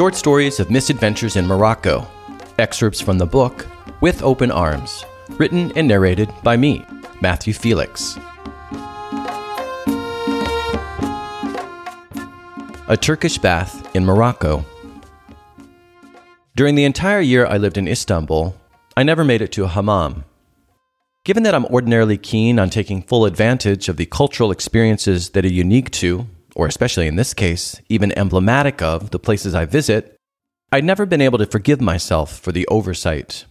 Short stories of misadventures in Morocco. Excerpts from the book With Open Arms, written and narrated by me, Matthew Felix. A Turkish bath in Morocco. During the entire year I lived in Istanbul, I never made it to a hammam. Given that I'm ordinarily keen on taking full advantage of the cultural experiences that are unique to, or especially in this case, even emblematic of, the places I visit, I'd never been able to forgive myself for the oversight.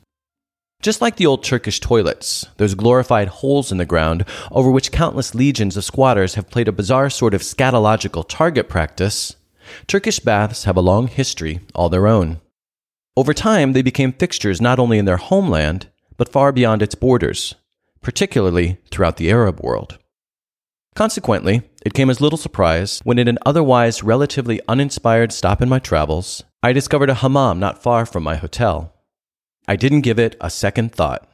Just like the old Turkish toilets, those glorified holes in the ground over which countless legions of squatters have played a bizarre sort of scatological target practice, Turkish baths have a long history all their own. Over time, they became fixtures not only in their homeland, but far beyond its borders, particularly throughout the Arab world. Consequently, it came as little surprise when, in an otherwise relatively uninspired stop in my travels, I discovered a hammam not far from my hotel. I didn't give it a second thought.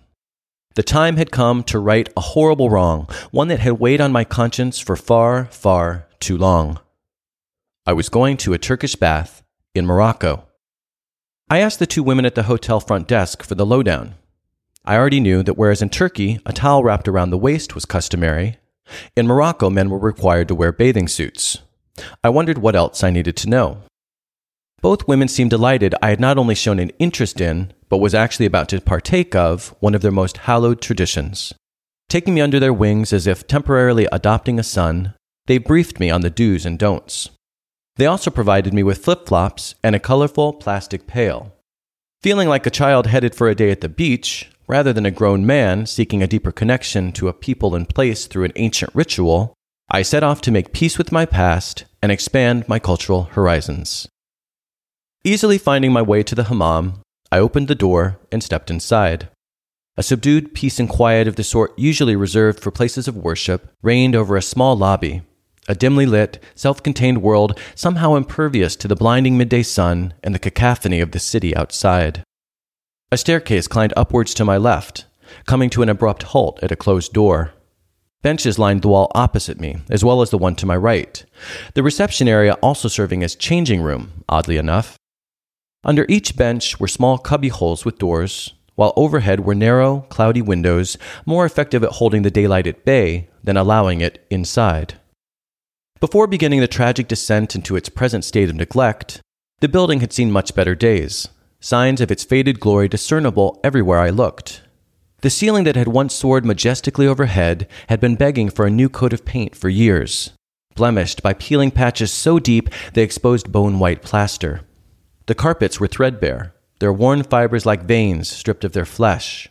The time had come to right a horrible wrong, one that had weighed on my conscience for far, far too long. I was going to a Turkish bath in Morocco. I asked the two women at the hotel front desk for the lowdown. I already knew that whereas in Turkey a towel wrapped around the waist was customary, in Morocco men were required to wear bathing suits. I wondered what else I needed to know. Both women seemed delighted I had not only shown an interest in, but was actually about to partake of, one of their most hallowed traditions. Taking me under their wings as if temporarily adopting a son, they briefed me on the do's and don'ts. They also provided me with flip flops and a colorful plastic pail. Feeling like a child headed for a day at the beach, Rather than a grown man seeking a deeper connection to a people and place through an ancient ritual, I set off to make peace with my past and expand my cultural horizons. Easily finding my way to the hammam, I opened the door and stepped inside. A subdued peace and quiet of the sort usually reserved for places of worship reigned over a small lobby, a dimly lit, self contained world somehow impervious to the blinding midday sun and the cacophony of the city outside. A staircase climbed upwards to my left, coming to an abrupt halt at a closed door. Benches lined the wall opposite me, as well as the one to my right, the reception area also serving as changing room, oddly enough. Under each bench were small cubby holes with doors, while overhead were narrow, cloudy windows, more effective at holding the daylight at bay than allowing it inside. Before beginning the tragic descent into its present state of neglect, the building had seen much better days signs of its faded glory discernible everywhere I looked. The ceiling that had once soared majestically overhead had been begging for a new coat of paint for years, blemished by peeling patches so deep they exposed bone white plaster. The carpets were threadbare, their worn fibers like veins stripped of their flesh.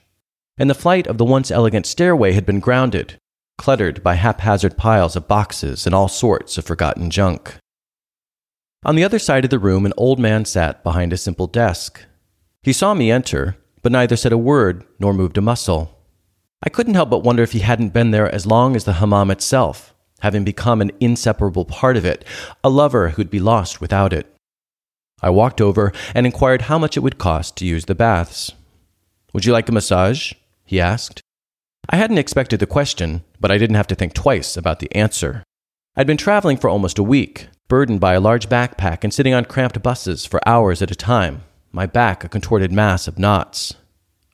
And the flight of the once elegant stairway had been grounded, cluttered by haphazard piles of boxes and all sorts of forgotten junk. On the other side of the room, an old man sat behind a simple desk. He saw me enter, but neither said a word nor moved a muscle. I couldn't help but wonder if he hadn't been there as long as the hammam itself, having become an inseparable part of it, a lover who'd be lost without it. I walked over and inquired how much it would cost to use the baths. Would you like a massage? he asked. I hadn't expected the question, but I didn't have to think twice about the answer. I'd been traveling for almost a week, burdened by a large backpack and sitting on cramped buses for hours at a time, my back a contorted mass of knots.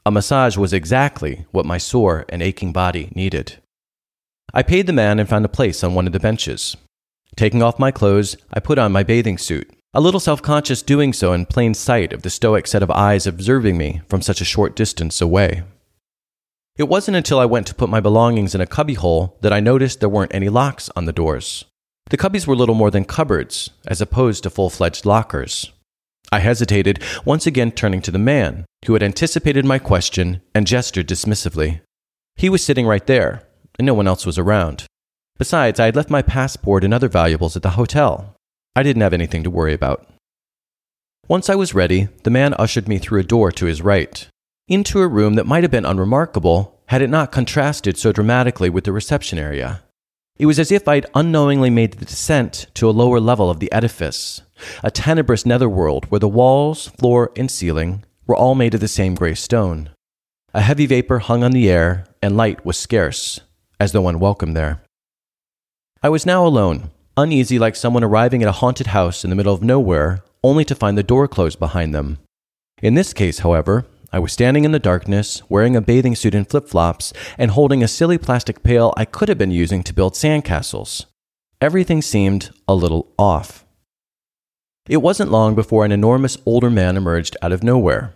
A massage was exactly what my sore and aching body needed. I paid the man and found a place on one of the benches. Taking off my clothes, I put on my bathing suit, a little self conscious doing so in plain sight of the stoic set of eyes observing me from such a short distance away. It wasn't until I went to put my belongings in a cubbyhole that I noticed there weren't any locks on the doors. The cubbies were little more than cupboards, as opposed to full fledged lockers. I hesitated, once again turning to the man, who had anticipated my question and gestured dismissively. He was sitting right there, and no one else was around. Besides, I had left my passport and other valuables at the hotel. I didn't have anything to worry about. Once I was ready, the man ushered me through a door to his right, into a room that might have been unremarkable had it not contrasted so dramatically with the reception area. It was as if I'd unknowingly made the descent to a lower level of the edifice, a tenebrous netherworld where the walls, floor, and ceiling were all made of the same gray stone. A heavy vapor hung on the air, and light was scarce, as though unwelcome there. I was now alone, uneasy like someone arriving at a haunted house in the middle of nowhere, only to find the door closed behind them. In this case, however, I was standing in the darkness, wearing a bathing suit and flip flops, and holding a silly plastic pail I could have been using to build sandcastles. Everything seemed a little off. It wasn't long before an enormous older man emerged out of nowhere.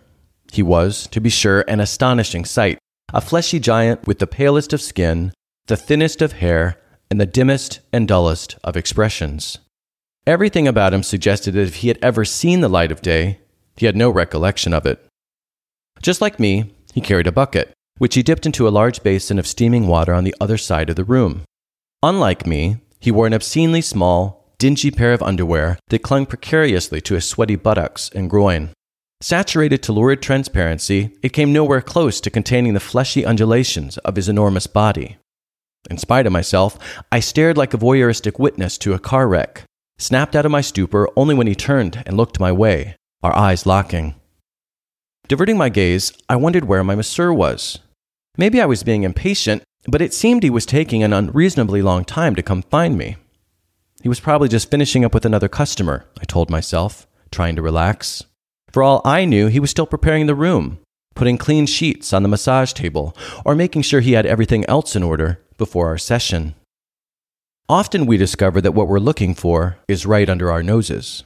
He was, to be sure, an astonishing sight a fleshy giant with the palest of skin, the thinnest of hair, and the dimmest and dullest of expressions. Everything about him suggested that if he had ever seen the light of day, he had no recollection of it. Just like me, he carried a bucket, which he dipped into a large basin of steaming water on the other side of the room. Unlike me, he wore an obscenely small, dingy pair of underwear that clung precariously to his sweaty buttocks and groin. Saturated to lurid transparency, it came nowhere close to containing the fleshy undulations of his enormous body. In spite of myself, I stared like a voyeuristic witness to a car wreck, snapped out of my stupor only when he turned and looked my way, our eyes locking. Diverting my gaze, I wondered where my masseur was. Maybe I was being impatient, but it seemed he was taking an unreasonably long time to come find me. He was probably just finishing up with another customer, I told myself, trying to relax. For all I knew, he was still preparing the room, putting clean sheets on the massage table, or making sure he had everything else in order before our session. Often we discover that what we're looking for is right under our noses.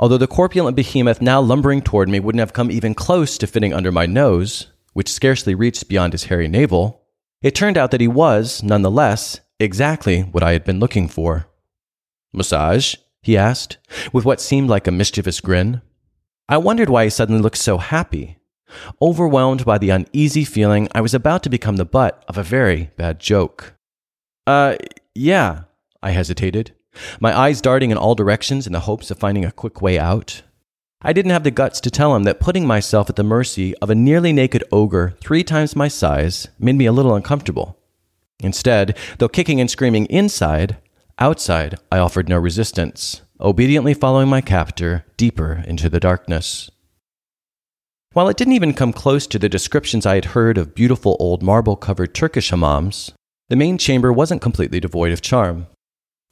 Although the corpulent behemoth now lumbering toward me wouldn't have come even close to fitting under my nose, which scarcely reached beyond his hairy navel, it turned out that he was, nonetheless, exactly what I had been looking for. Massage? he asked, with what seemed like a mischievous grin. I wondered why he suddenly looked so happy. Overwhelmed by the uneasy feeling, I was about to become the butt of a very bad joke. Uh, yeah, I hesitated, my eyes darting in all directions in the hopes of finding a quick way out. I didn't have the guts to tell him that putting myself at the mercy of a nearly naked ogre three times my size made me a little uncomfortable. Instead, though kicking and screaming inside, outside I offered no resistance obediently following my captor deeper into the darkness. While it didn't even come close to the descriptions I had heard of beautiful old marble covered Turkish hammams, the main chamber wasn't completely devoid of charm.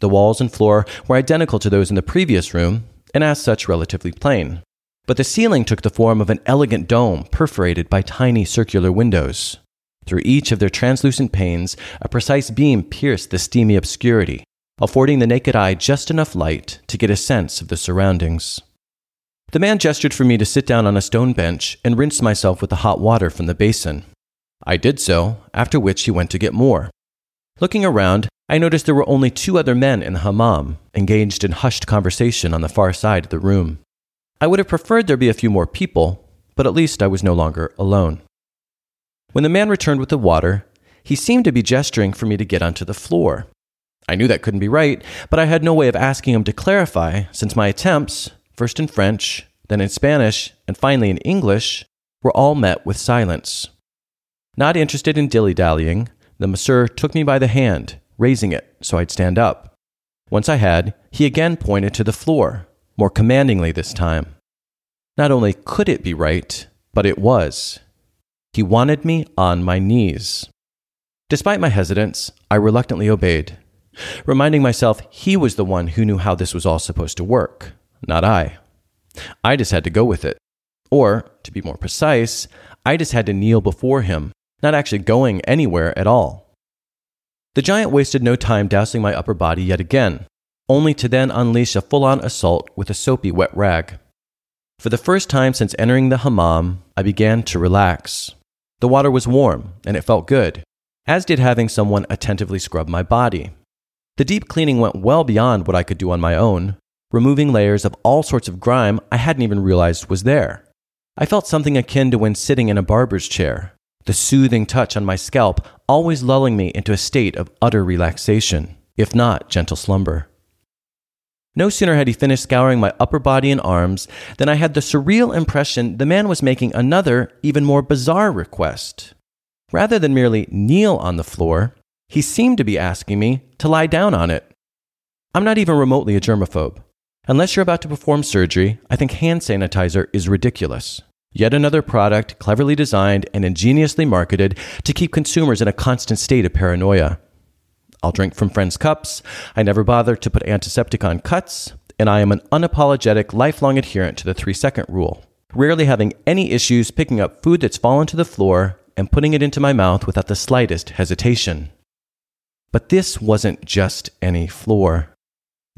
The walls and floor were identical to those in the previous room, and as such relatively plain. But the ceiling took the form of an elegant dome perforated by tiny circular windows. Through each of their translucent panes, a precise beam pierced the steamy obscurity, affording the naked eye just enough light to get a sense of the surroundings. The man gestured for me to sit down on a stone bench and rinse myself with the hot water from the basin. I did so, after which he went to get more. Looking around, I noticed there were only two other men in the hammam, engaged in hushed conversation on the far side of the room. I would have preferred there be a few more people, but at least I was no longer alone. When the man returned with the water, he seemed to be gesturing for me to get onto the floor, I knew that couldn't be right, but I had no way of asking him to clarify since my attempts, first in French, then in Spanish, and finally in English, were all met with silence. Not interested in dilly dallying, the masseur took me by the hand, raising it so I'd stand up. Once I had, he again pointed to the floor, more commandingly this time. Not only could it be right, but it was. He wanted me on my knees. Despite my hesitance, I reluctantly obeyed reminding myself he was the one who knew how this was all supposed to work, not I. I just had to go with it. Or, to be more precise, I just had to kneel before him, not actually going anywhere at all. The giant wasted no time dousing my upper body yet again, only to then unleash a full on assault with a soapy wet rag. For the first time since entering the hammam, I began to relax. The water was warm, and it felt good, as did having someone attentively scrub my body. The deep cleaning went well beyond what I could do on my own, removing layers of all sorts of grime I hadn't even realized was there. I felt something akin to when sitting in a barber's chair, the soothing touch on my scalp always lulling me into a state of utter relaxation, if not gentle slumber. No sooner had he finished scouring my upper body and arms than I had the surreal impression the man was making another, even more bizarre request. Rather than merely kneel on the floor, he seemed to be asking me to lie down on it. I'm not even remotely a germaphobe. Unless you're about to perform surgery, I think hand sanitizer is ridiculous. Yet another product cleverly designed and ingeniously marketed to keep consumers in a constant state of paranoia. I'll drink from friends' cups. I never bother to put antiseptic on cuts. and I am an unapologetic, lifelong adherent to the three second rule, rarely having any issues picking up food that's fallen to the floor and putting it into my mouth without the slightest hesitation. But this wasn't just any floor.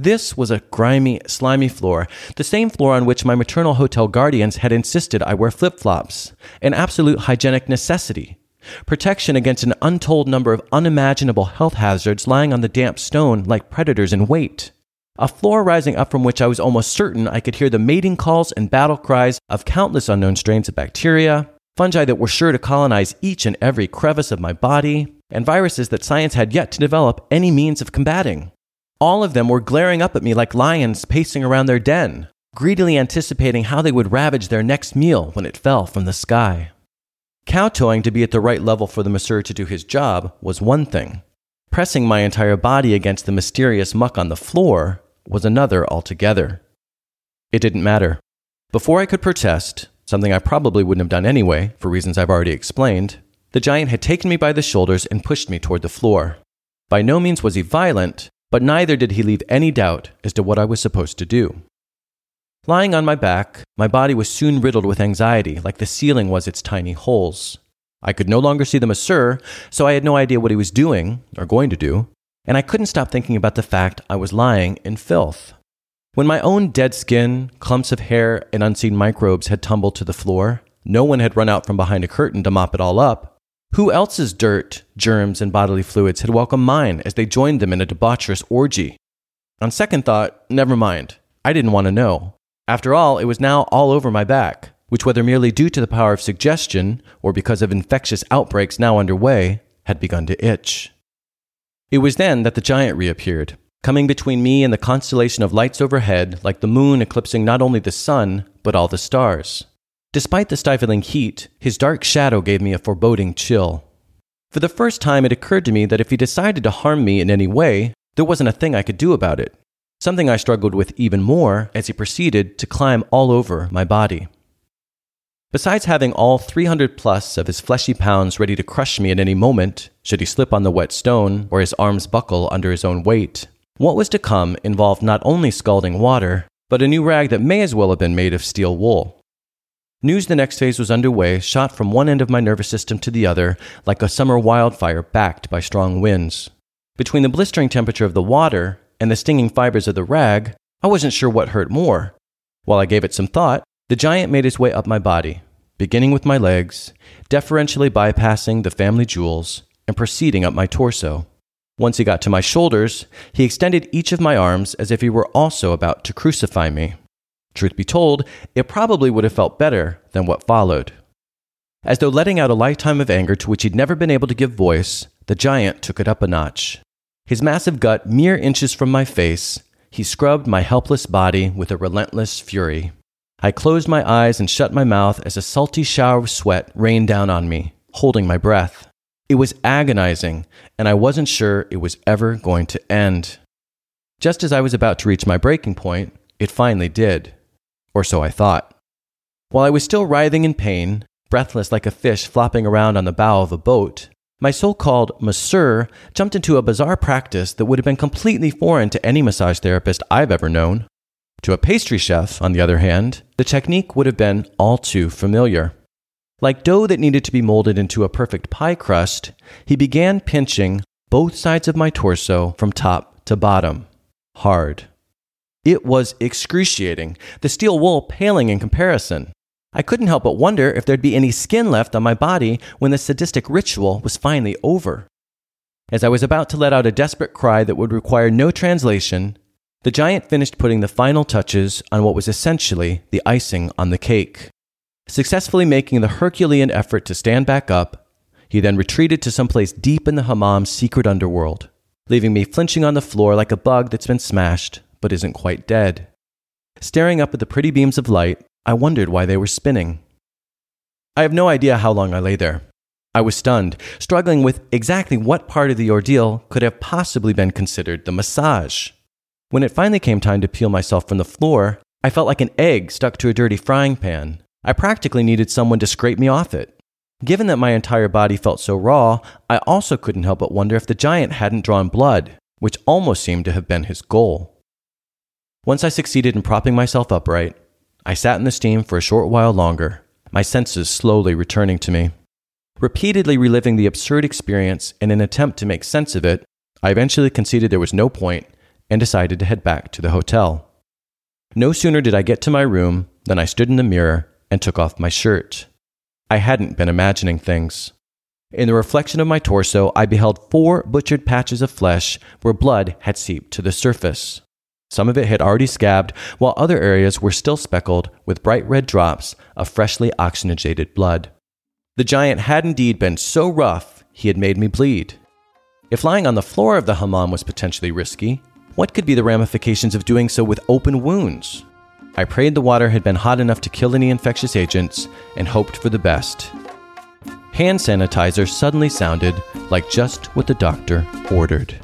This was a grimy, slimy floor, the same floor on which my maternal hotel guardians had insisted I wear flip flops, an absolute hygienic necessity. Protection against an untold number of unimaginable health hazards lying on the damp stone like predators in wait. A floor rising up from which I was almost certain I could hear the mating calls and battle cries of countless unknown strains of bacteria, fungi that were sure to colonize each and every crevice of my body, and viruses that science had yet to develop any means of combating. All of them were glaring up at me like lions pacing around their den, greedily anticipating how they would ravage their next meal when it fell from the sky. Kowtowing to be at the right level for the masseur to do his job was one thing. Pressing my entire body against the mysterious muck on the floor was another altogether. It didn't matter. Before I could protest, something I probably wouldn't have done anyway, for reasons I've already explained, the giant had taken me by the shoulders and pushed me toward the floor. By no means was he violent, but neither did he leave any doubt as to what I was supposed to do. Lying on my back, my body was soon riddled with anxiety, like the ceiling was its tiny holes. I could no longer see the masseur, so I had no idea what he was doing, or going to do, and I couldn't stop thinking about the fact I was lying in filth. When my own dead skin, clumps of hair, and unseen microbes had tumbled to the floor, no one had run out from behind a curtain to mop it all up, who else's dirt, germs, and bodily fluids had welcomed mine as they joined them in a debaucherous orgy? On second thought, never mind. I didn't want to know. After all, it was now all over my back, which, whether merely due to the power of suggestion or because of infectious outbreaks now underway, had begun to itch. It was then that the giant reappeared, coming between me and the constellation of lights overhead like the moon eclipsing not only the sun, but all the stars. Despite the stifling heat, his dark shadow gave me a foreboding chill. For the first time, it occurred to me that if he decided to harm me in any way, there wasn't a thing I could do about it. Something I struggled with even more as he proceeded to climb all over my body. Besides having all 300 plus of his fleshy pounds ready to crush me at any moment, should he slip on the wet stone or his arms buckle under his own weight, what was to come involved not only scalding water, but a new rag that may as well have been made of steel wool. News the next phase was underway, shot from one end of my nervous system to the other like a summer wildfire backed by strong winds. Between the blistering temperature of the water and the stinging fibers of the rag, I wasn't sure what hurt more. While I gave it some thought, the giant made his way up my body, beginning with my legs, deferentially bypassing the family jewels, and proceeding up my torso. Once he got to my shoulders, he extended each of my arms as if he were also about to crucify me. Truth be told, it probably would have felt better than what followed. As though letting out a lifetime of anger to which he'd never been able to give voice, the giant took it up a notch. His massive gut mere inches from my face, he scrubbed my helpless body with a relentless fury. I closed my eyes and shut my mouth as a salty shower of sweat rained down on me, holding my breath. It was agonizing, and I wasn't sure it was ever going to end. Just as I was about to reach my breaking point, it finally did or so I thought. While I was still writhing in pain, breathless like a fish flopping around on the bow of a boat, my so called masseur jumped into a bizarre practice that would have been completely foreign to any massage therapist I've ever known. To a pastry chef, on the other hand, the technique would have been all too familiar. Like dough that needed to be molded into a perfect pie crust, he began pinching both sides of my torso from top to bottom, hard. It was excruciating, the steel wool paling in comparison. I couldn't help but wonder if there'd be any skin left on my body when the sadistic ritual was finally over. As I was about to let out a desperate cry that would require no translation, the giant finished putting the final touches on what was essentially the icing on the cake. Successfully making the Herculean effort to stand back up, he then retreated to some place deep in the hammam's secret underworld, leaving me flinching on the floor like a bug that's been smashed but isn't quite dead. Staring up at the pretty beams of light, I wondered why they were spinning. I have no idea how long I lay there. I was stunned, struggling with exactly what part of the ordeal could have possibly been considered the massage. When it finally came time to peel myself from the floor, I felt like an egg stuck to a dirty frying pan. I practically needed someone to scrape me off it. Given that my entire body felt so raw, I also couldn't help but wonder if the giant hadn't drawn blood, which almost seemed to have been his goal. Once I succeeded in propping myself upright, I sat in the steam for a short while longer, my senses slowly returning to me. Repeatedly reliving the absurd experience in an attempt to make sense of it, I eventually conceded there was no point and decided to head back to the hotel. No sooner did I get to my room than I stood in the mirror and took off my shirt. I hadn't been imagining things. In the reflection of my torso, I beheld four butchered patches of flesh where blood had seeped to the surface. Some of it had already scabbed, while other areas were still speckled with bright red drops of freshly oxygenated blood. The giant had indeed been so rough he had made me bleed. If lying on the floor of the hammam was potentially risky, what could be the ramifications of doing so with open wounds? I prayed the water had been hot enough to kill any infectious agents and hoped for the best. Hand sanitizer suddenly sounded like just what the doctor ordered.